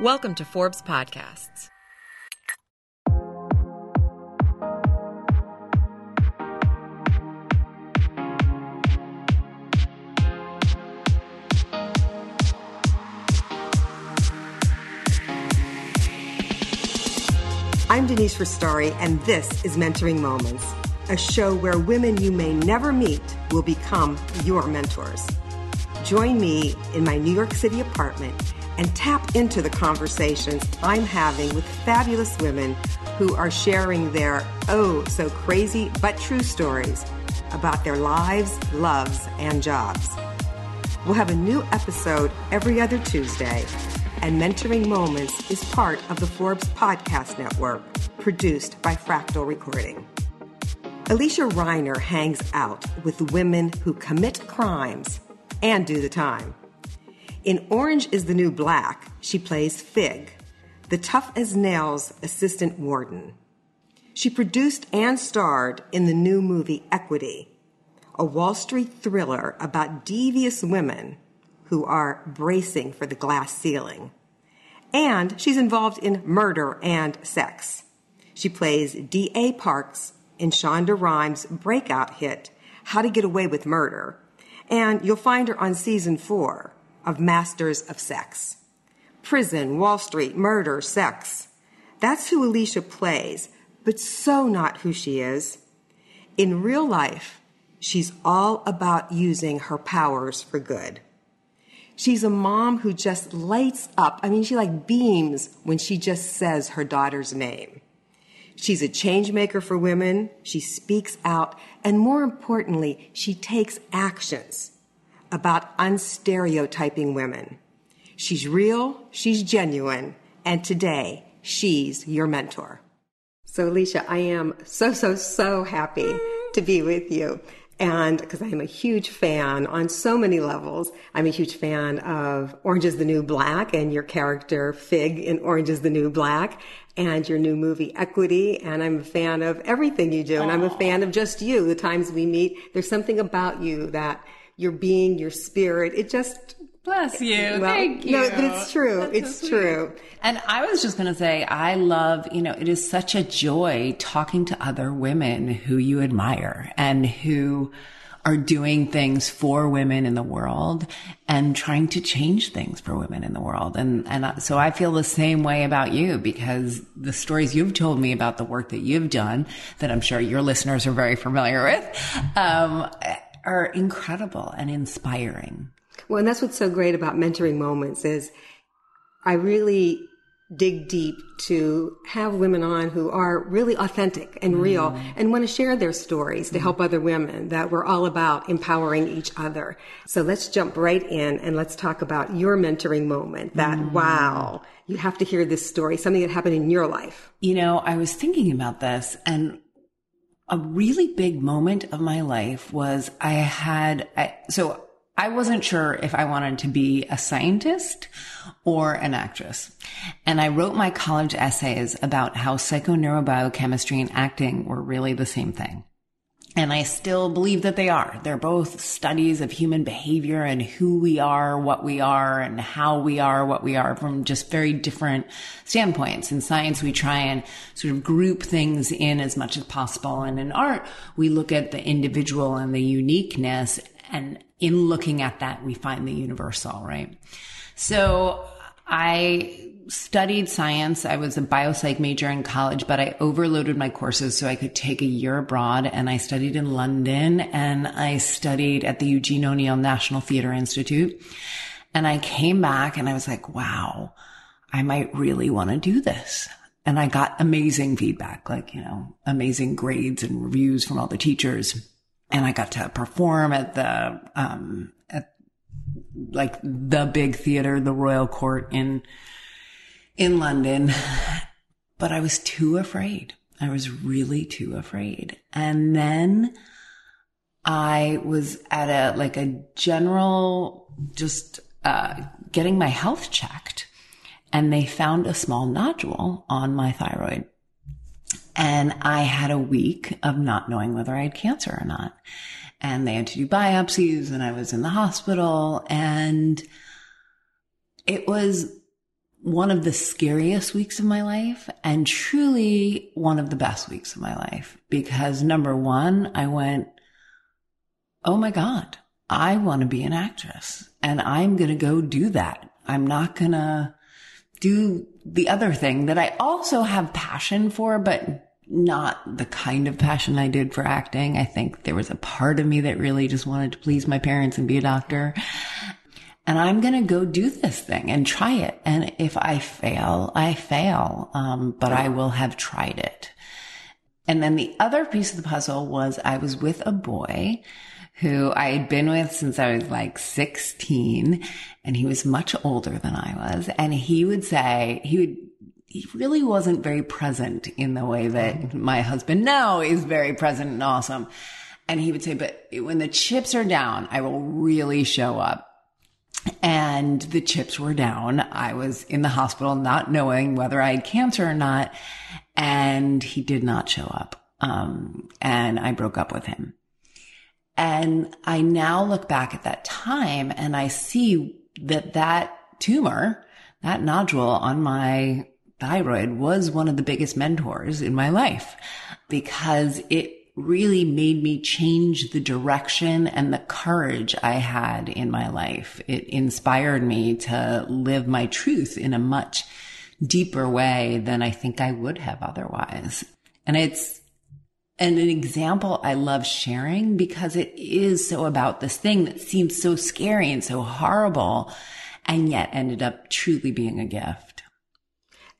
Welcome to Forbes Podcasts. I'm Denise Restauri, and this is Mentoring Moments, a show where women you may never meet will become your mentors. Join me in my New York City apartment and tap into the conversations I'm having with fabulous women who are sharing their oh so crazy but true stories about their lives, loves, and jobs. We'll have a new episode every other Tuesday and Mentoring Moments is part of the Forbes Podcast Network, produced by Fractal Recording. Alysia Reiner hangs out with women who commit crimes and do the time. In Orange is the New Black, she plays Fig, the tough as nails assistant warden. She produced and starred in the new movie Equity, a Wall Street thriller about devious women who are bracing for the glass ceiling. And she's involved in murder and sex. She plays D.A. Parks in Shonda Rhimes' breakout hit, How to Get Away with Murder. And you'll find her on season four of Masters of Sex. Prison, Wall Street, murder, sex. That's who Alysia plays, but so not who she is. In real life, she's all about using her powers for good. She's a mom who just lights up. I mean, she like beams when she just says her daughter's name. She's a change maker for women. She speaks out. And more importantly, she takes actions about unstereotyping women. She's real. She's genuine. And today, she's your mentor. So, Alysia, I am so, so, so happy to be with you and because I am a huge fan on so many levels. I'm a huge fan of Orange is the New Black and your character Fig in Orange is the New Black and your new movie Equity. And I'm a fan of everything you do. And I'm a fan of just you. The times we meet, there's something about you that your being, your spirit, it just Bless you. Well, Thank you. No, but it's true. That's it's so true. And I was just going to say, I love, you know, it is such a joy talking to other women who you admire and who are doing things for women in the world and trying to change things for women in the world. And, and so I feel the same way about you because the stories you've told me about the work that you've done that I'm sure your listeners are very familiar with, um, are incredible and inspiring. Well, and that's what's so great about mentoring moments is I really dig deep to have women on who are really authentic and real mm. and want to share their stories to mm. help other women that we're all about empowering each other. So let's jump right in and let's talk about your mentoring moment that mm. wow, you have to hear this story, something that happened in your life. You know, I was thinking about this and a really big moment of my life was I had, I, so I wasn't sure if I wanted to be a scientist or an actress. And I wrote my college essays about how psychoneurobiology and acting were really the same thing. And I still believe that they are. They're both studies of human behavior and who we are, what we are, and how we are, what we are from just very different standpoints. In science, we try and sort of group things in as much as possible. And in art, we look at the individual and the uniqueness and in looking at that, we find the universal, right? So I studied science. I was a biopsych major in college, but I overloaded my courses so I could take a year abroad and I studied in London and I studied at the Eugene O'Neill National Theatre Institute. And I came back and I was like, wow, I might really want to do this. And I got amazing feedback, like, you know, amazing grades and reviews from all the teachers and I got to perform at the, um, at like the big theater, the Royal Court in, in London. But I was too afraid. I was really too afraid. And then I was at a, like a general, just, uh, getting my health checked and they found a small nodule on my thyroid. And I had a week of not knowing whether I had cancer or not. And they had to do biopsies and I was in the hospital and it was one of the scariest weeks of my life and truly one of the best weeks of my life because number one, I went, Oh my God, I want to be an actress and I'm going to go do that. I'm not going to do the other thing that I also have passion for, but not the kind of passion I did for acting. I think there was a part of me that really just wanted to please my parents and be a doctor. And I'm going to go do this thing and try it. And if I fail, I fail. Um, but I will have tried it. And then the other piece of the puzzle was I was with a boy who I had been with since I was like 16 and he was much older than I was. And he would say, he would, he really wasn't very present in the way that my husband now is very present and awesome. And he would say, but when the chips are down, I will really show up. And the chips were down. I was in the hospital not knowing whether I had cancer or not. And he did not show up. Um, and I broke up with him. And I now look back at that time and I see that that tumor, that nodule on my thyroid was one of the biggest mentors in my life because it really made me change the direction and the courage I had in my life. It inspired me to live my truth in a much deeper way than I think I would have otherwise. And it's and an example I love sharing because it is so about this thing that seems so scary and so horrible and yet ended up truly being a gift.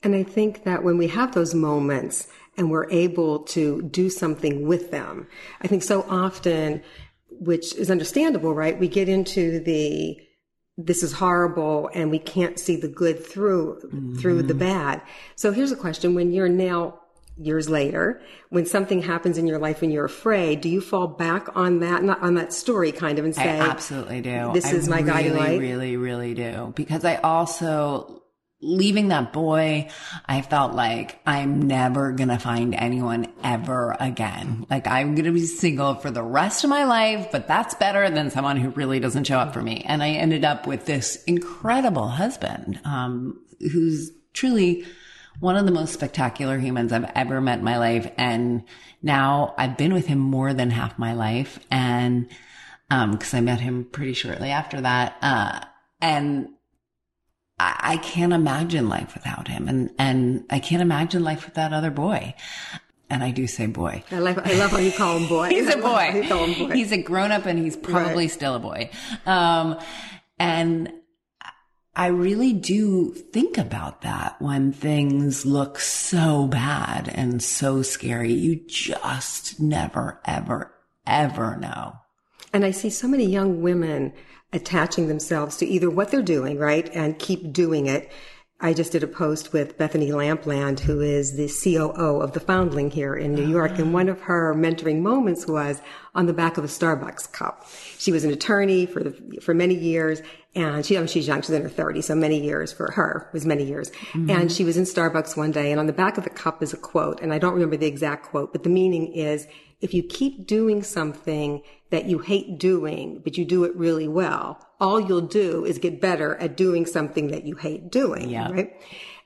And I think that when we have those moments and we're able to do something with them, I think so often, which is understandable, right? We get into the, this is horrible and we can't see the good through, mm-hmm. through the bad. So here's a question. When you're now years later, when something happens in your life and you're afraid, do you fall back on that, not on that story kind of and say, I absolutely do. This I is my really, guiding light? Really, really do. Because I also, leaving that boy, I felt like I'm never going to find anyone ever again. Like I'm going to be single for the rest of my life, but that's better than someone who really doesn't show up for me. And I ended up with this incredible husband, um, who's truly one of the most spectacular humans I've ever met in my life. And now I've been with him more than half my life. And, um, cause I met him pretty shortly after that. Uh, and I, I can't imagine life without him. And, and I can't imagine life with that other boy. And I do say boy. I love, I love how you call him boy. he's a boy. boy. He's a grown up and he's probably right. still a boy. Um, and I really do think about that when things look so bad and so scary. You just never, ever, ever know. And I see so many young women attaching themselves to either what they're doing, right? And keep doing it. I just did a post with Bethany Lampland, who is the COO of the Foundling here in New York. And one of her mentoring moments was on the back of a Starbucks cup. She was an attorney for the, for many years and she, I mean, she's young, she's in her 30s, so many years for her was many years. Mm-hmm. And she was in Starbucks one day and on the back of the cup is a quote. And I don't remember the exact quote, but the meaning is, if you keep doing something that you hate doing, but you do it really well, all you'll do is get better at doing something that you hate doing. Yeah. Right.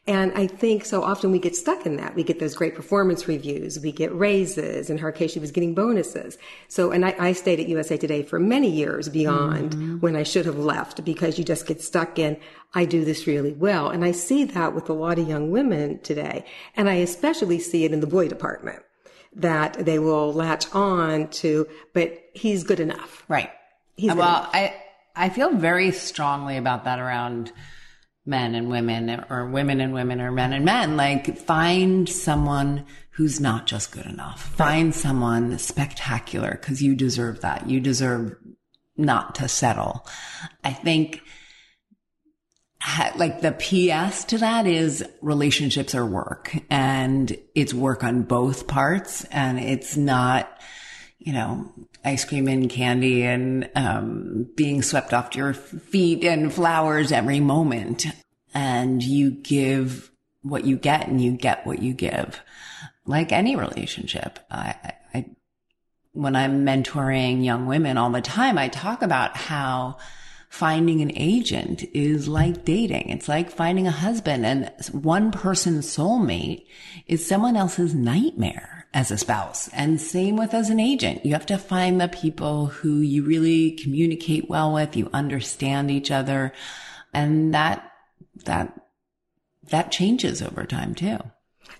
And I think so often we get stuck in that. We get those great performance reviews. We get raises. In her case, she was getting bonuses. So, and I, I stayed at USA Today for many years beyond mm-hmm. when I should have left because you just get stuck in, I do this really well. And I see that with a lot of young women today. And I especially see it in the boy department that they will latch on to, but he's good enough. Right. He's well, I, I feel very strongly about that around men and women or women and women or men and men. Like find someone who's not just good enough. Find someone spectacular because you deserve that. You deserve not to settle. I think like the PS to that is relationships are work and it's work on both parts and it's not, you know, ice cream and candy and um, being swept off your feet and flowers every moment. And you give what you get and you get what you give. Like any relationship. I, I, when I'm mentoring young women all the time, I talk about how finding an agent is like dating. It's like finding a husband and one person's soulmate is someone else's nightmare as a spouse. And same with as an agent. You have to find the people who you really communicate well with, you understand each other. And that, that, that changes over time too.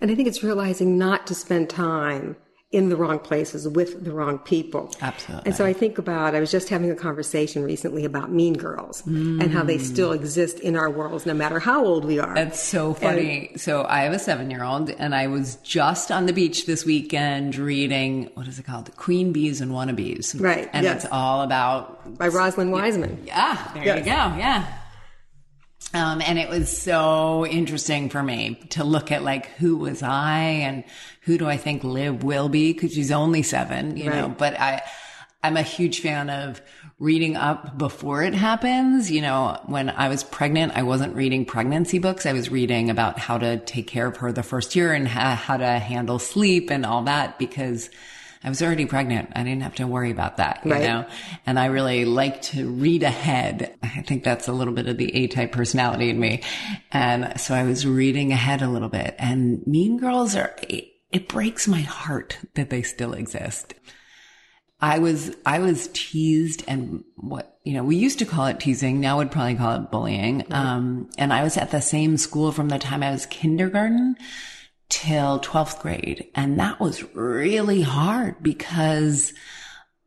And I think it's realizing not to spend time in the wrong places with the wrong people. Absolutely. And so I think about, I was just having a conversation recently about mean girls mm. and how they still exist in our worlds no matter how old we are. That's so funny. And, so I have a seven year old and I was just on the beach this weekend reading, what is it called? Queen Bees and Wannabes. Right. And yes. it's all about. By Rosalind Wiseman. Yeah. There yes. you go. Yeah. Um, and it was so interesting for me to look at like who was I and who do I think Liv will be because she's only seven, you right. know. But I, I'm a huge fan of reading up before it happens. You know, when I was pregnant, I wasn't reading pregnancy books. I was reading about how to take care of her the first year and how, how to handle sleep and all that because I was already pregnant. I didn't have to worry about that, you right. know? And I really like to read ahead. I think that's a little bit of the A-type personality in me. And so I was reading ahead a little bit and Mean Girls are, it breaks my heart that they still exist. I was, I was teased and what, you know, we used to call it teasing. Now we'd probably call it bullying. Right. Um, and I was at the same school from the time I was kindergarten till 12th grade. And that was really hard because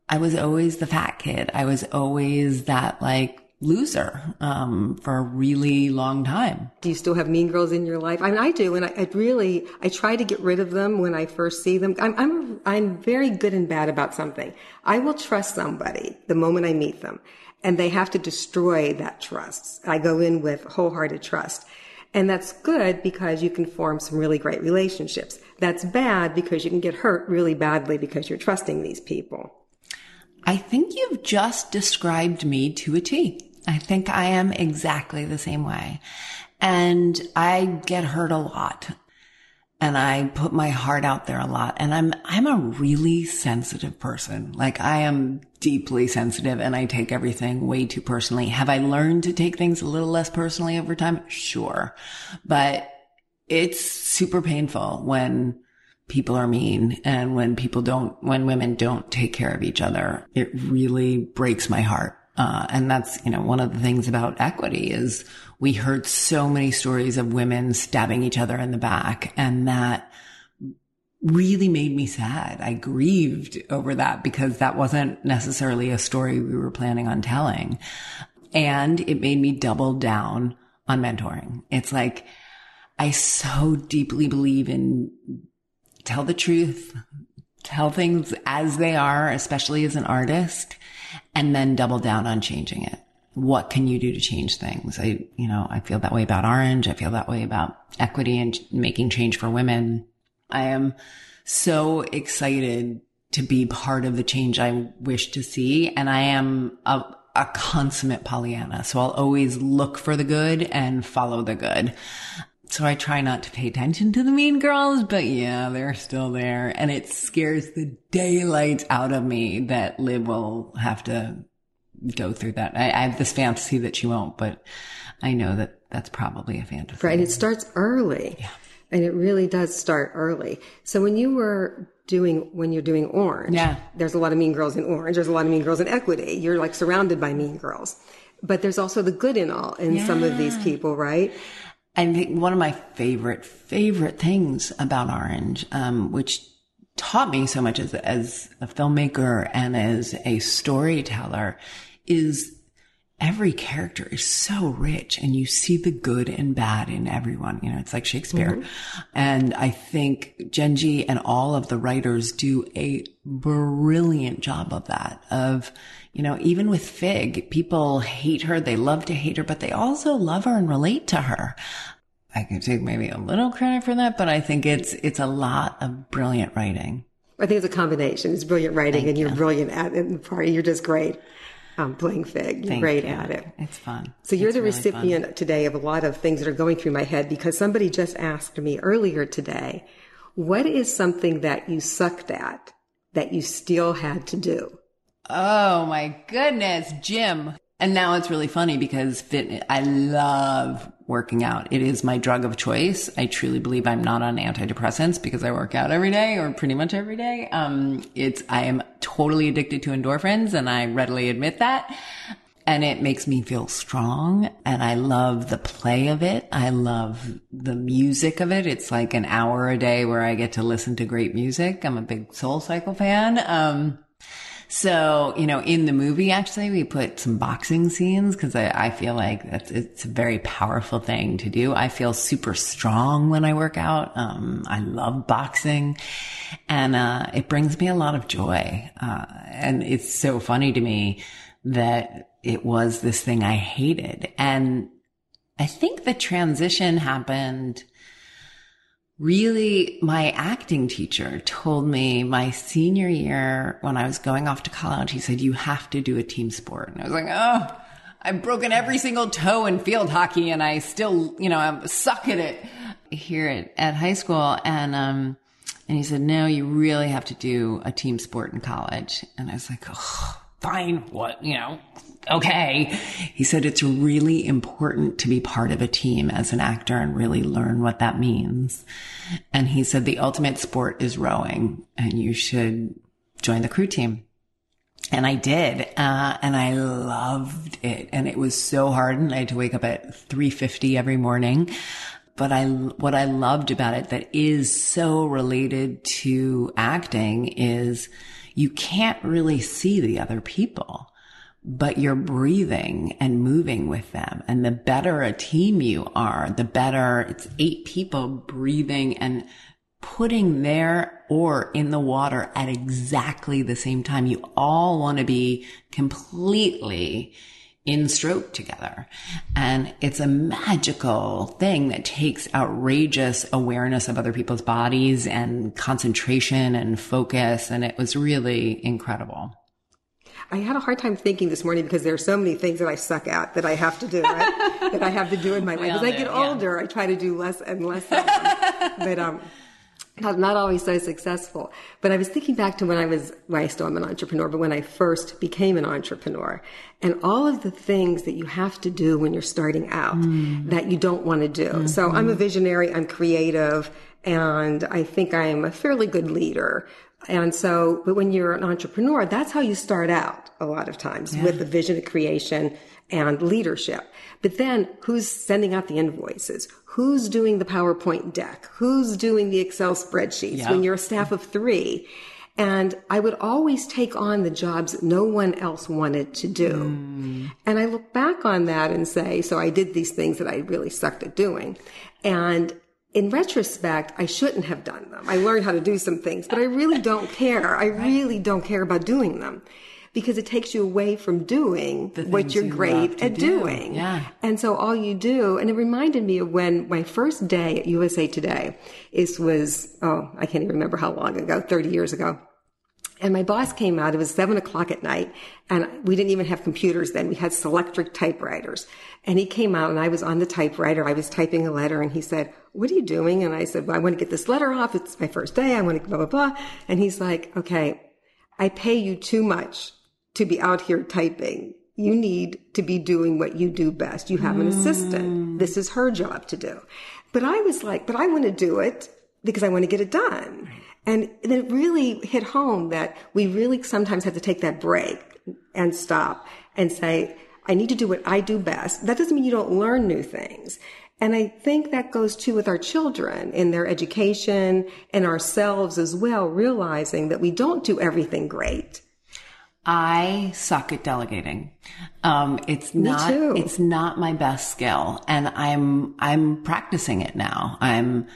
I was always the fat kid. I was always that like loser um, for a really long time. Do you still have mean girls in your life? I mean, I do, and I, I really I try to get rid of them when I first see them. I'm I'm I'm very good and bad about something. I will trust somebody the moment I meet them, and they have to destroy that trust. I go in with wholehearted trust. And that's good because you can form some really great relationships. That's bad because you can get hurt really badly because you're trusting these people. I think you've just described me to a T. I think I am exactly the same way. And I get hurt a lot and I put my heart out there a lot. And I'm, I'm a really sensitive person. Like I am deeply sensitive and I take everything way too personally. Have I learned to take things a little less personally over time? Sure. But it's super painful when people are mean and when people don't, when women don't take care of each other. It really breaks my heart. Uh, and that's, you know, one of the things about equity is we heard so many stories of women stabbing each other in the back and that really made me sad. I grieved over that because that wasn't necessarily a story we were planning on telling. And it made me double down on mentoring. It's like, I so deeply believe in tell the truth, tell things as they are, especially as an artist, and then double down on changing it what can you do to change things? I, you know, I feel that way about Orange. I feel that way about equity and making change for women. I am so excited to be part of the change I wish to see. And I am a, a consummate Pollyanna. So I'll always look for the good and follow the good. So I try not to pay attention to the mean girls, but yeah, they're still there. And it scares the daylight out of me that Liv will have to go through that. I, I, have this fantasy that she won't, but I know that that's probably a fantasy. Right. It starts early. Yeah. And it really does start early. So when you were doing, when you're doing orange, yeah. there's a lot of mean girls in orange. There's a lot of mean girls in equity. You're like surrounded by mean girls. But there's also the good in all, in yeah. some of these people, right? I think one of my favorite, favorite things about Orange, um, which taught me so much as, as a filmmaker and as a storyteller is every character is so rich and you see the good and bad in everyone. You know, it's like Shakespeare. Mm-hmm. And I think Jenji and all of the writers do a brilliant job of that, of, you know, even with Fig, people hate her. They love to hate her, but they also love her and relate to her. I can take maybe a little credit for that, but I think it's, it's a lot of brilliant writing. I think it's a combination. It's brilliant writing Thank and you're brilliant at in the party. You're just great um, playing Fig. You're Thank great you. at it. It's fun. So you're it's the really recipient fun. today of a lot of things that are going through my head because somebody just asked me earlier today, what is something that you sucked at that you still had to do? Oh my goodness, gym. And now it's really funny because I love working out. It is my drug of choice. I truly believe I'm not on antidepressants because I work out every day or pretty much every day. Um, it's, I am totally addicted to endorphins and I readily admit that. And it makes me feel strong and I love the play of it. I love the music of it. It's like an hour a day where I get to listen to great music. I'm a big SoulCycle fan. Um, so, you know, in the movie, actually, we put some boxing scenes because I, I, feel like that's, it's a very powerful thing to do. I feel super strong when I work out. Um, I love boxing and, uh, it brings me a lot of joy. Uh, and it's so funny to me that it was this thing I hated. And I think the transition happened really my acting teacher told me my senior year when I was going off to college, he said, you have to do a team sport. And I was like, oh, I've broken every single toe in field hockey and I still, you know, I suck at it here at, at high school. And, um, and he said, no, you really have to do a team sport in college. And I was like, oh, fine. What, you know, okay. He said it's really important to be part of a team as an actor and really learn what that means. And he said the ultimate sport is rowing and you should join the crew team. And I did, uh, and I loved it. And it was so hard and I had to wake up at 3.50 every morning. But I, what I loved about it that is so related to acting is you can't really see the other people but you're breathing and moving with them. And the better a team you are, the better it's eight people breathing and putting their oar in the water at exactly the same time. You all want to be completely in stroke together. And it's a magical thing that takes outrageous awareness of other people's bodies and concentration and focus. And it was really incredible. I had a hard time thinking this morning because there are so many things that I suck at that I have to do, right? that I have to do in my life. As I get older, I try to do less and less but, um, not, not always so successful. But I was thinking back to when I was, well, I still am an entrepreneur, but when I first became an entrepreneur and all of the things that you have to do when you're starting out mm. that you don't want to do. Mm-hmm. So I'm a visionary, I'm creative, and I think I am a fairly good leader. And so, but when you're an entrepreneur, that's how you start out a lot of times yeah. with the vision of creation and leadership. But then who's sending out the invoices? Who's doing the PowerPoint deck? Who's doing the Excel spreadsheets yeah. when you're a staff of three? And I would always take on the jobs no one else wanted to do. Mm. And I look back on that and say, so I did these things that I really sucked at doing. And in retrospect, I shouldn't have done them. I learned how to do some things, but I really don't care. I really don't care about doing them because it takes you away from doing what you're you great at do. doing. Yeah. And so all you do, and it reminded me of when my first day at USA Today is was, oh, I can't even remember how long ago, 30 years ago. And my boss came out. It was seven o'clock at night and we didn't even have computers then. We had Selectric typewriters and he came out and I was on the typewriter. I was typing a letter and he said, what are you doing? And I said, well, I want to get this letter off. It's my first day. I want to blah, blah, blah. And he's like, okay, I pay you too much to be out here typing. You need to be doing what you do best. You have an mm. assistant. This is her job to do. But I was like, but I want to do it because I want to get it done. And it really hit home that we really sometimes have to take that break and stop and say, I need to do what I do best. That doesn't mean you don't learn new things. And I think that goes too with our children in their education and ourselves as well, realizing that we don't do everything great. I suck at delegating. Um, it's Me not, too. it's not my best skill and I'm, I'm practicing it now. I'm,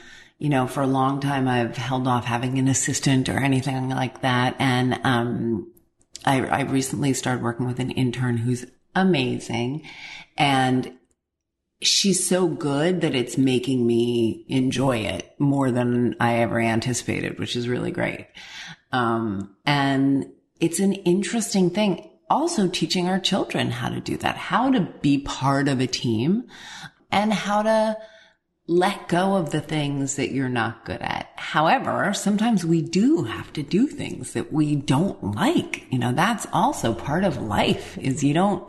you know, for a long time, I've held off having an assistant or anything like that. And, um, I, I recently started working with an intern who's amazing and she's so good that it's making me enjoy it more than I ever anticipated, which is really great. Um, and it's an interesting thing. Also teaching our children how to do that, how to be part of a team and how to let go of the things that you're not good at. However, sometimes we do have to do things that we don't like. You know, that's also part of life is you don't,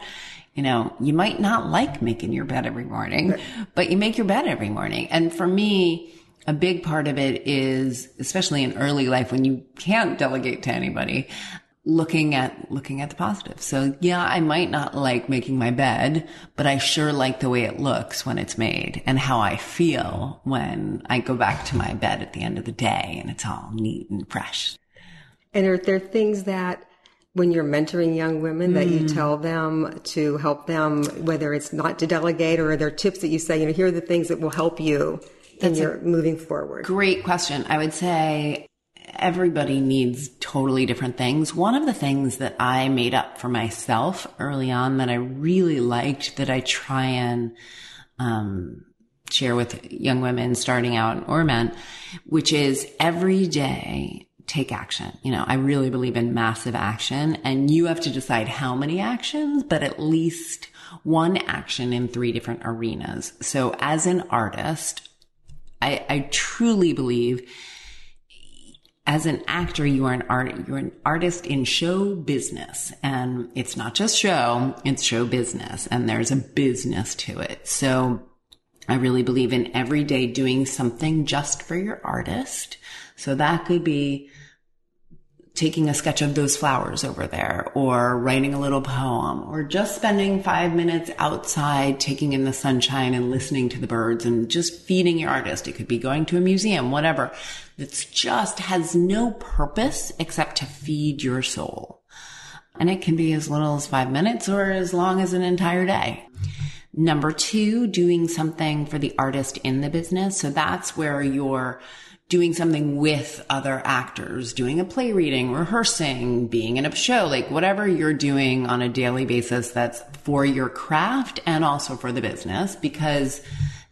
You know, you might not like making your bed every morning, but you make your bed every morning. And for me, a big part of it is, especially in early life when you can't delegate to anybody, looking at, looking at the positive. So yeah, I might not like making my bed, but I sure like the way it looks when it's made and how I feel when I go back to my bed at the end of the day and it's all neat and fresh. And are there things that when you're mentoring young women that you mm. tell them to help them, whether it's not to delegate or are there tips that you say, you know, here are the things that will help you in your moving forward? Great question. I would say everybody needs totally different things. One of the things that I made up for myself early on that I really liked that I try and, um, share with young women starting out or men, which is every day take action. You know, I really believe in massive action and you have to decide how many actions, but at least one action in three different arenas. So as an artist, I, I truly believe as an actor, you are an art, you're an artist in show business and it's not just show, it's show business and there's a business to it. So I really believe in every day doing something just for your artist. So that could be taking a sketch of those flowers over there or writing a little poem or just spending five minutes outside taking in the sunshine and listening to the birds and just feeding your artist. It could be going to a museum, whatever. That's just has no purpose except to feed your soul. And it can be as little as five minutes or as long as an entire day. Number two, doing something for the artist in the business. So that's where you're doing something with other actors, doing a play reading, rehearsing, being in a show, like whatever you're doing on a daily basis that's for your craft and also for the business because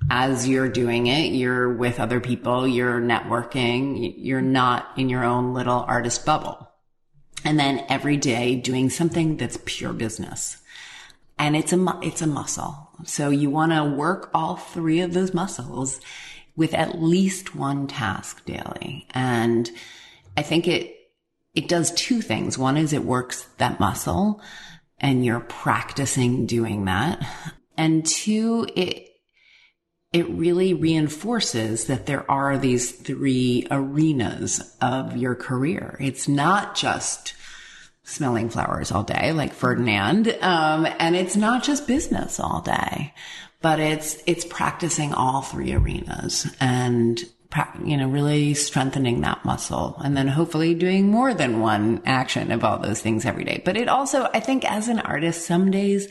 as you're doing it, you're with other people, you're networking, you're not in your own little artist bubble. And then every day doing something that's pure business. And it's a, it's a muscle. So you want to work all three of those muscles with at least one task daily. And I think it, it does two things. One is it works that muscle and you're practicing doing that. And two, it, it really reinforces that there are these three arenas of your career. It's not just smelling flowers all day like Ferdinand. Um, and it's not just business all day, but it's, it's practicing all three arenas and, you know, really strengthening that muscle and then hopefully doing more than one action of all those things every day. But it also, I think as an artist, some days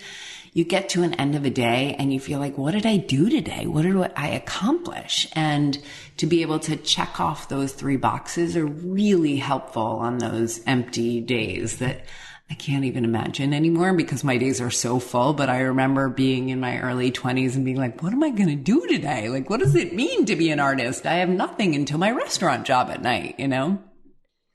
you get to an end of a day and you feel like, what did I do today? What did I accomplish? And to be able to check off those three boxes are really helpful on those empty days that I can't even imagine anymore because my days are so full. But I remember being in my early 20s and being like, what am I going to do today? Like, what does it mean to be an artist? I have nothing until my restaurant job at night, you know?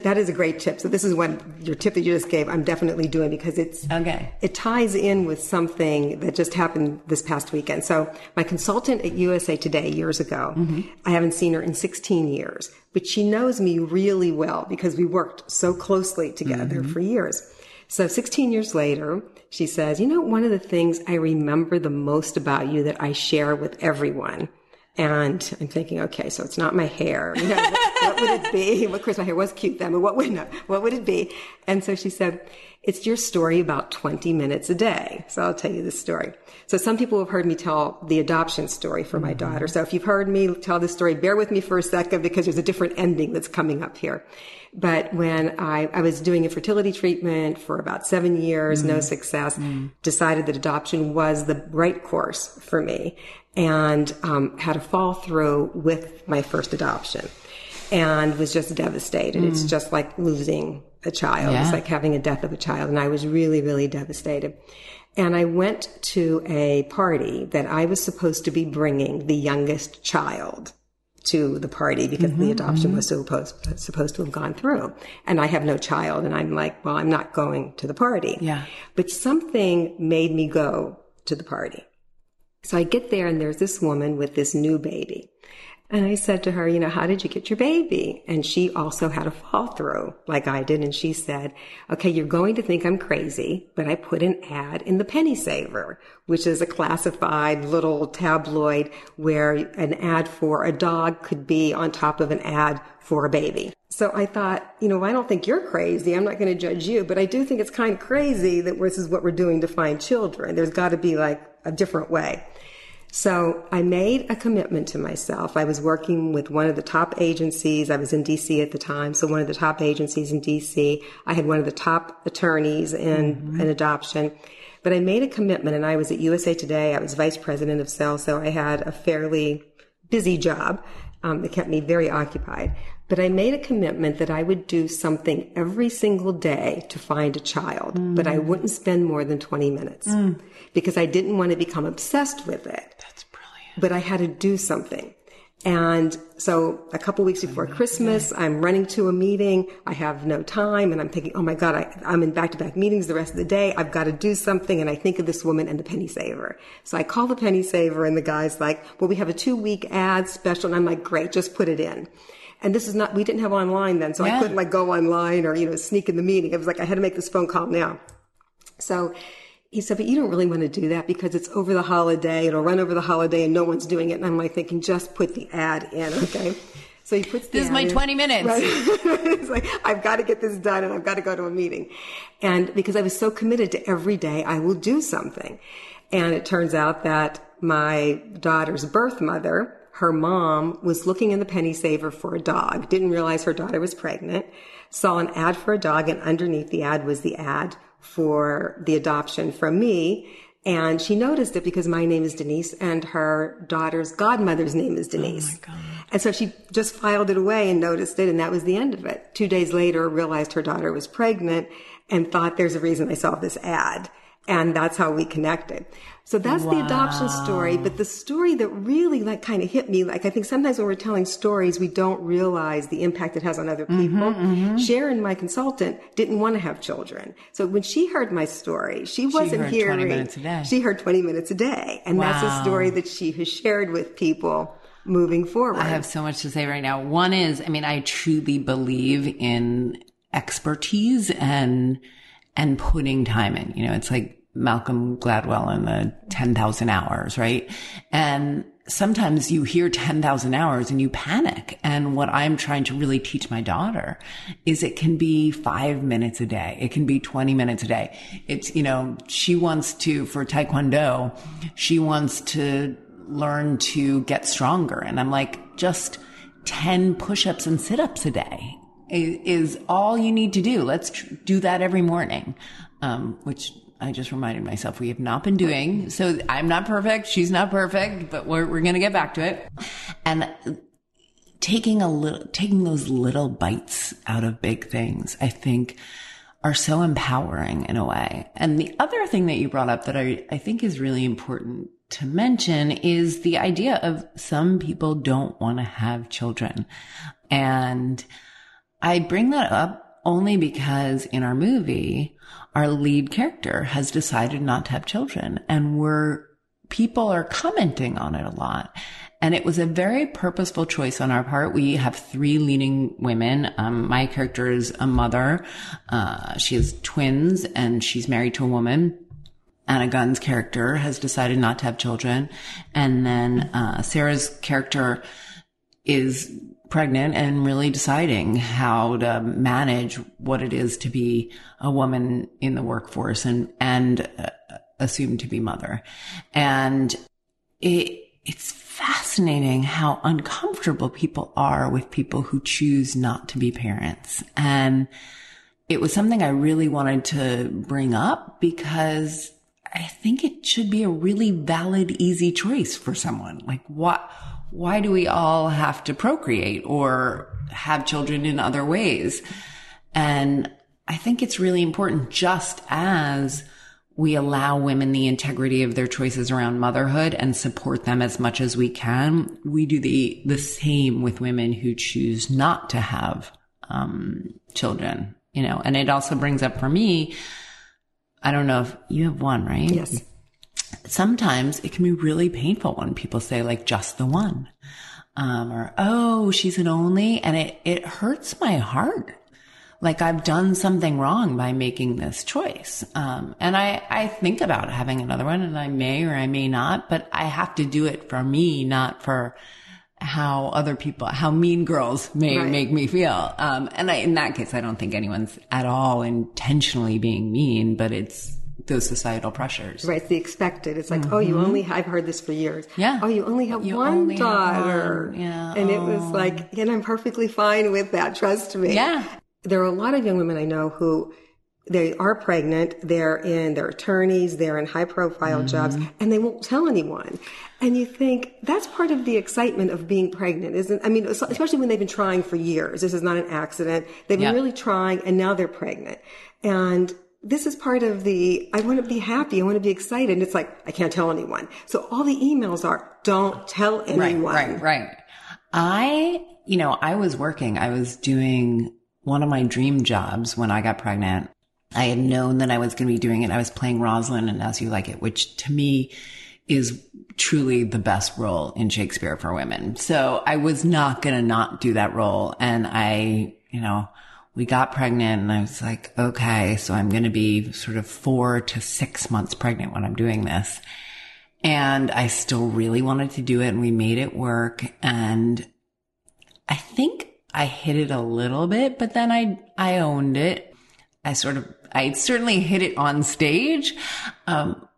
That is a great tip. So this is one your tip that you just gave. I'm definitely doing because it's okay. It ties in with something that just happened this past weekend. So my consultant at USA Today years ago, mm-hmm. I haven't seen her in 16 years, but she knows me really well because we worked so closely together mm-hmm. for years. So 16 years later, she says, you know, one of the things I remember the most about you that I share with everyone. And I'm thinking, okay, so it's not my hair. You know, what, what, would it be? Of course, my hair was cute then, but what would, no, what would it be? And so she said, it's your story about 20 minutes a day. So I'll tell you this story. So some people have heard me tell the adoption story for my mm-hmm. daughter. So if you've heard me tell this story, bear with me for a second because there's a different ending that's coming up here. But when I, I was doing infertility treatment for about seven years, mm. no success, mm. decided that adoption was the right course for me and um, had a fall through with my first adoption and was just devastated. Mm. It's just like losing a child. Yeah. It's like having a death of a child. And I was really, really devastated. And I went to a party that I was supposed to be bringing the youngest child to the party because mm-hmm, the adoption mm-hmm. was supposed supposed to have gone through. And I have no child, and I'm like, well, I'm not going to the party. Yeah. But something made me go to the party. So I get there, and there's this woman with this new baby. And I said to her, you know, how did you get your baby? And she also had a fall through like I did. And she said, okay, you're going to think I'm crazy, but I put an ad in the Penny Saver, which is a classified little tabloid where an ad for a dog could be on top of an ad for a baby. So I thought, you know, I don't think you're crazy. I'm not going to judge you, but I do think it's kind of crazy that this is what we're doing to find children. There's got to be like a different way. So I made a commitment to myself. I was working with one of the top agencies. I was in DC at the time. So one of the top agencies in DC. I had one of the top attorneys in, mm-hmm. in adoption. But I made a commitment and I was at USA Today. I was vice president of sales. So I had a fairly busy job. Um, that kept me very occupied. But I made a commitment that I would do something every single day to find a child, mm. but I wouldn't spend more than 20 minutes mm. because I didn't want to become obsessed with it. But I had to do something. And so a couple weeks before mm-hmm. Christmas, I'm running to a meeting. I have no time and I'm thinking, oh my God, I, am in back to back meetings the rest of the day. I've got to do something. And I think of this woman and the penny saver. So I call the penny saver and the guy's like, well, we have a two week ad special. And I'm like, great, just put it in. And this is not, we didn't have online then, so yeah. I couldn't like go online or, you know, sneak in the meeting. It was like, I had to make this phone call now. So he said, but you don't really want to do that because it's over the holiday. It'll run over the holiday and no one's doing it. And I'm like thinking, just put the ad in. Okay. So he puts This is my in. 20 minutes. Right. it's like, I've got to get this done and I've got to go to a meeting. And because I was so committed to every day, I will do something. And it turns out that my daughter's birth mother her mom was looking in the penny saver for a dog, didn't realize her daughter was pregnant, saw an ad for a dog, and underneath the ad was the ad for the adoption from me. And she noticed it because my name is Denise and her daughter's godmother's name is Denise. Oh and so she just filed it away and noticed it, and that was the end of it. Two days later, realized her daughter was pregnant and thought there's a reason I saw this ad. And that's how we connected. So that's wow. the adoption story. But the story that really like kind of hit me, like I think sometimes when we're telling stories, we don't realize the impact it has on other mm-hmm, people. Mm-hmm, mm-hmm. Sharon, my consultant, didn't want to have children. So when she heard my story, she wasn't she hearing. She heard 20 minutes a day. And wow. that's a story that she has shared with people moving forward. I have so much to say right now. One is, I mean, I truly believe in expertise and and putting time in. You know, it's like Malcolm Gladwell in the 10,000 hours, right? And sometimes you hear 10,000 hours and you panic. And what I'm trying to really teach my daughter is it can be five minutes a day. It can be 20 minutes a day. It's, you know, she wants to, for Taekwondo, she wants to learn to get stronger. And I'm like, just 10 push-ups and sit-ups a day is, all you need to do. Let's tr- do that every morning. Um, which I just reminded myself we have not been doing. So I'm not perfect. She's not perfect, but we're, we're going to get back to it. And taking a little, taking those little bites out of big things, I think are so empowering in a way. And the other thing that you brought up that I, I think is really important to mention is the idea of some people don't want to have children. And I bring that up only because in our movie, our lead character has decided not to have children and we're, people are commenting on it a lot. And it was a very purposeful choice on our part. We have three leading women. Um, my character is a mother. Uh, she has twins and she's married to a woman. Anna Gunn's character has decided not to have children. And then, uh, Sarah's character is pregnant and really deciding how to manage what it is to be a woman in the workforce and, and uh, assumed to be mother. And it, it's fascinating how uncomfortable people are with people who choose not to be parents. And it was something I really wanted to bring up because I think it should be a really valid, easy choice for someone. Like what, why do we all have to procreate or have children in other ways? And I think it's really important just as we allow women the integrity of their choices around motherhood and support them as much as we can. We do the, the same with women who choose not to have, um, children, you know, and it also brings up for me, I don't know if you have one, right? Yes sometimes it can be really painful when people say like just the one. Um, or, oh, she's an only. And it, it hurts my heart. Like I've done something wrong by making this choice. Um, and I, I think about having another one and I may or I may not, but I have to do it for me, not for how other people, how mean girls may Right. make me feel. Um, and I, in that case, I don't think anyone's at all intentionally being mean, but it's those societal pressures. Right, it's the expected. It's like, oh, you only, I've heard this for years. Mm-hmm. Yeah. Oh, you only have You one only have daughter. one. Yeah. And it was Oh. like, and I'm perfectly fine with that. Trust me. Yeah. There are a lot of young women I know who they are pregnant. They're in, they're attorneys. They're in high profile Mm-hmm. jobs and they won't tell anyone. And you think that's part of the excitement of being pregnant, isn't, I mean, especially when they've been trying for years. This is not an accident. They've been Yeah. really trying and now they're pregnant. And this is part of the, I want to be happy. I want to be excited. And it's like, I can't tell anyone. So all the emails are, don't tell anyone. Right, right, right. I, you know, I was working, I was doing one of my dream jobs when I got pregnant. I had known that I was going to be doing it. I was playing Rosalind and As You Like It, which to me is truly the best role in Shakespeare for women. So I was not going to not do that role. And I, you know, we got pregnant and I was like, okay, so I'm going to be sort of four to six months pregnant when I'm doing this. And I still really wanted to do it and we made it work. And I think I hit it a little bit, but then I, I owned it. I sort of, I certainly hit it on stage. Um,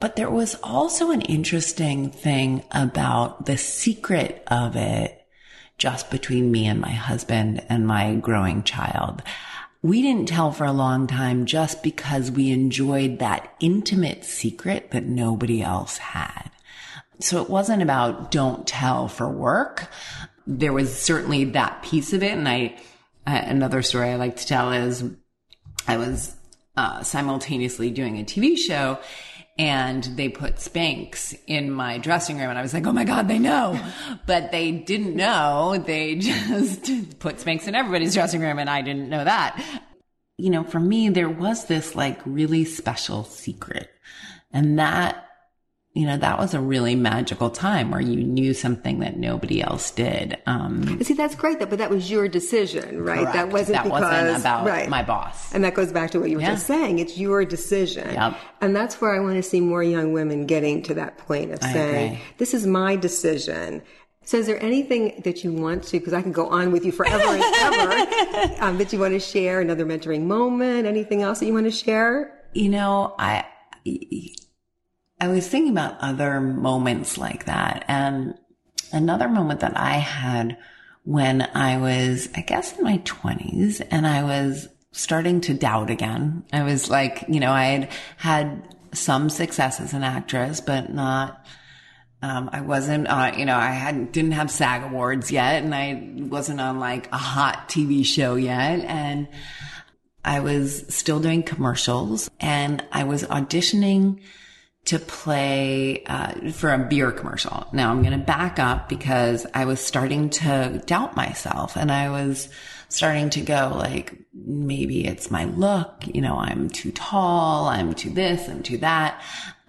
but there was also an interesting thing about the secret of it just between me and my husband and my growing child. We didn't tell for a long time just because we enjoyed that intimate secret that nobody else had. So it wasn't about don't tell for work. There was certainly that piece of it. And I, another story I like to tell is I was uh, simultaneously doing a TV show and they put Spanx in my dressing room and I was like, oh my God, they know. But they didn't know. They just put Spanx in everybody's dressing room and I didn't know that. You know, for me, there was this like really special secret and that you know, that was a really magical time where you knew something that nobody else did. Um, See, that's great, though, but that was your decision, right? That wasn't that because, wasn't about right. my boss. And that goes back to what you were Yeah. just saying. It's your decision. Yep. And that's where I want to see more young women getting to that point of I saying, agree. this is my decision. So is there anything that you want to, because I can go on with you forever and ever, um, that you want to share, another mentoring moment, anything else that you want to share? You know, I, I was thinking about other moments like that. And another moment that I had when I was, I guess in my twenties and I was starting to doubt again. I was like, you know, I had had some success as an actress, but not, um, I wasn't, uh, you know, I hadn't, didn't have SAG awards yet and I wasn't on like a hot TV show yet. And I was still doing commercials and I was auditioning to play uh, for a beer commercial. Now I'm going to back up because I was starting to doubt myself and I was starting to go like, maybe it's my look. You know, I'm too tall. I'm too this. I'm too that.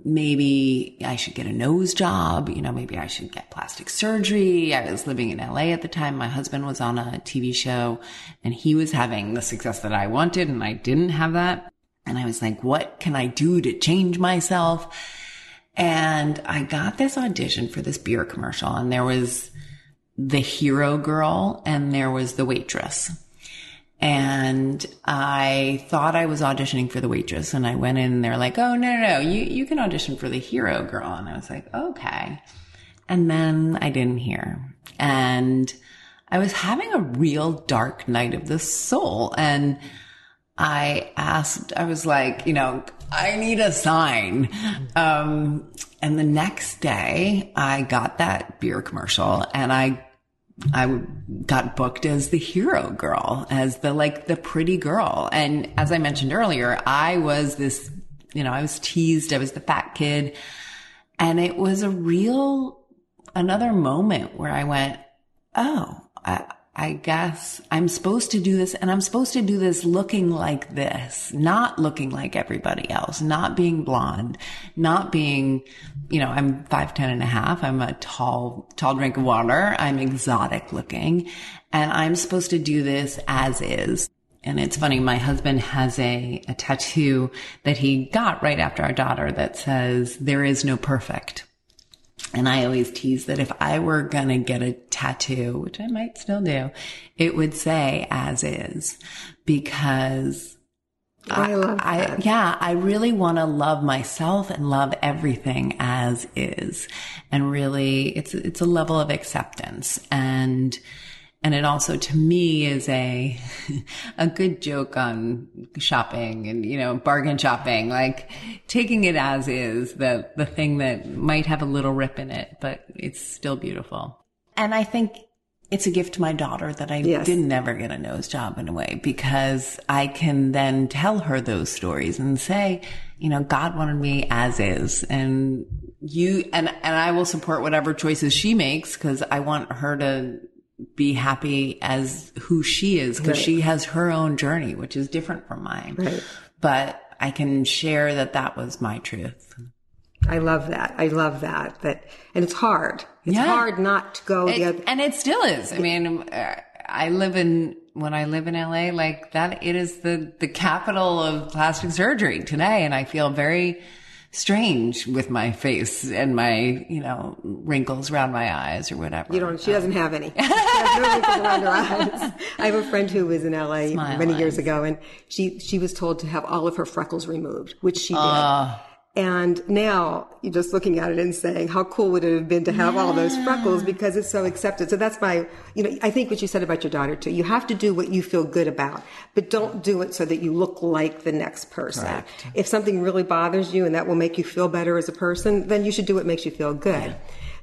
Maybe I should get a nose job. You know, maybe I should get plastic surgery. I was living in LA at the time. My husband was on a TV show and he was having the success that I wanted and I didn't have that. And I was like, what can I do to change myself? And I got this audition for this beer commercial and there was the hero girl and there was the waitress. And I thought I was auditioning for the waitress and I went in and they're like, Oh, no, no, no, you, you can audition for the hero girl. And I was like, okay. And then I didn't hear and I was having a real dark night of the soul. And I asked, I was like, you know, I need a sign. Um, and the next day I got that beer commercial and I, I got booked as the hero girl, as the, like the pretty girl. And as I mentioned earlier, I was this, you know, I was teased. I was the fat kid and it was a real, another moment where I went, Oh, I, I guess I'm supposed to do this and I'm supposed to do this looking like this, not looking like everybody else, not being blonde, not being, you know, I'm five, ten and a half. I'm a tall, tall drink of water. I'm exotic looking and I'm supposed to do this as is. And it's funny, my husband has a, a tattoo that he got right after our daughter that says, there is no perfect. And I always tease that if I were going to get a tattoo, which I might still do, it would say as is because I love that. I, yeah, I really want to love myself and love everything as is. And really it's, it's a level of acceptance and, and it also to me is a a good joke on shopping and you know bargain shopping. Like taking it as is the the thing that might have a little rip in it but it's still beautiful. And i think it's a gift to my daughter that I Yes. did never get a nose job in a way because I can then tell her those stories and say, you know, God wanted me as is. And you, and, and I will support whatever choices she makes because I want her to be happy as who she is because Right. she has her own journey, which is different from mine. Right. But I can share that that was my truth. I love that. I love that. That, and it's hard. It's Yeah. hard not to go the It- other. and it still is. I mean, I live in when I live in LA, like that. It is the the capital of plastic surgery today, and I feel very strange with my face and my you know wrinkles around my eyes or whatever. You don't. She doesn't have any. She has no wrinkles around her eyes. I have a friend who was in LA Smile many years ago, and she she was told to have all of her freckles removed, which she did. Ah. And now you're just looking at it and saying, how cool would it have been to have all those freckles because it's so accepted. So that's my, you know, I think what you said about your daughter too. You have to do what you feel good about, but don't do it so that you look like the next person. Correct. If something really bothers you and that will make you feel better as a person, then you should do what makes you feel good.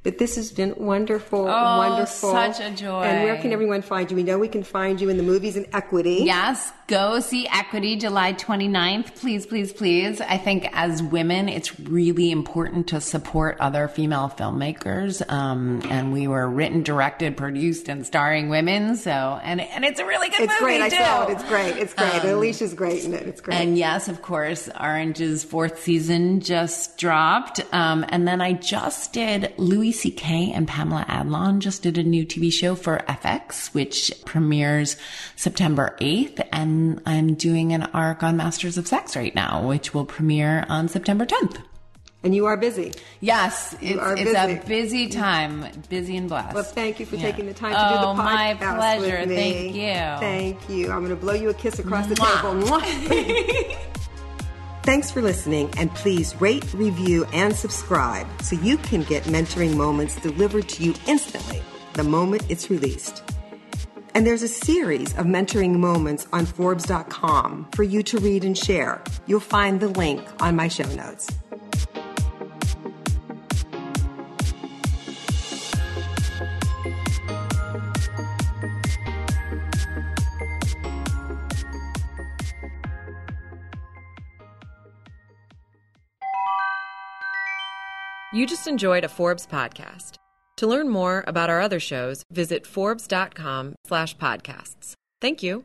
But this has been wonderful, Oh, wonderful. such a joy. And where can everyone find you? We know we can find you in the movies in Equity. Yes, go see Equity July 29th. Please, please, please. I think as women, it's really important to support other female filmmakers. Um, and we were written, directed, produced, and starring women. So, and, and it's a really good It's movie It's great. I saw it. It's great. It's great. and Alysia's great in it. It's great. And yes, of course, Orange's fourth season just dropped. Um, and then I just did Louis C.K. and Pamela Adlon just did a new TV show for FX, which premieres September 8th. And I'm doing an arc on Masters of Sex right now, which will premiere on September 10th. And you are busy. Yes, it's, are it's a busy. busy time, busy and blessed. Well, thank you for Yeah. taking the time to do the Oh, podcast my pleasure. with me. Thank you. Thank you. I'm going to blow you a kiss across the Mwah. table. Thanks for listening, and please rate, review, and subscribe so you can get mentoring moments delivered to you instantly the moment it's released. And there's a series of mentoring moments on Forbes.com for you to read and share. You'll find the link on my show notes. You just enjoyed a Forbes podcast. To learn more about our other shows, visit forbes.com slash podcasts. Thank you.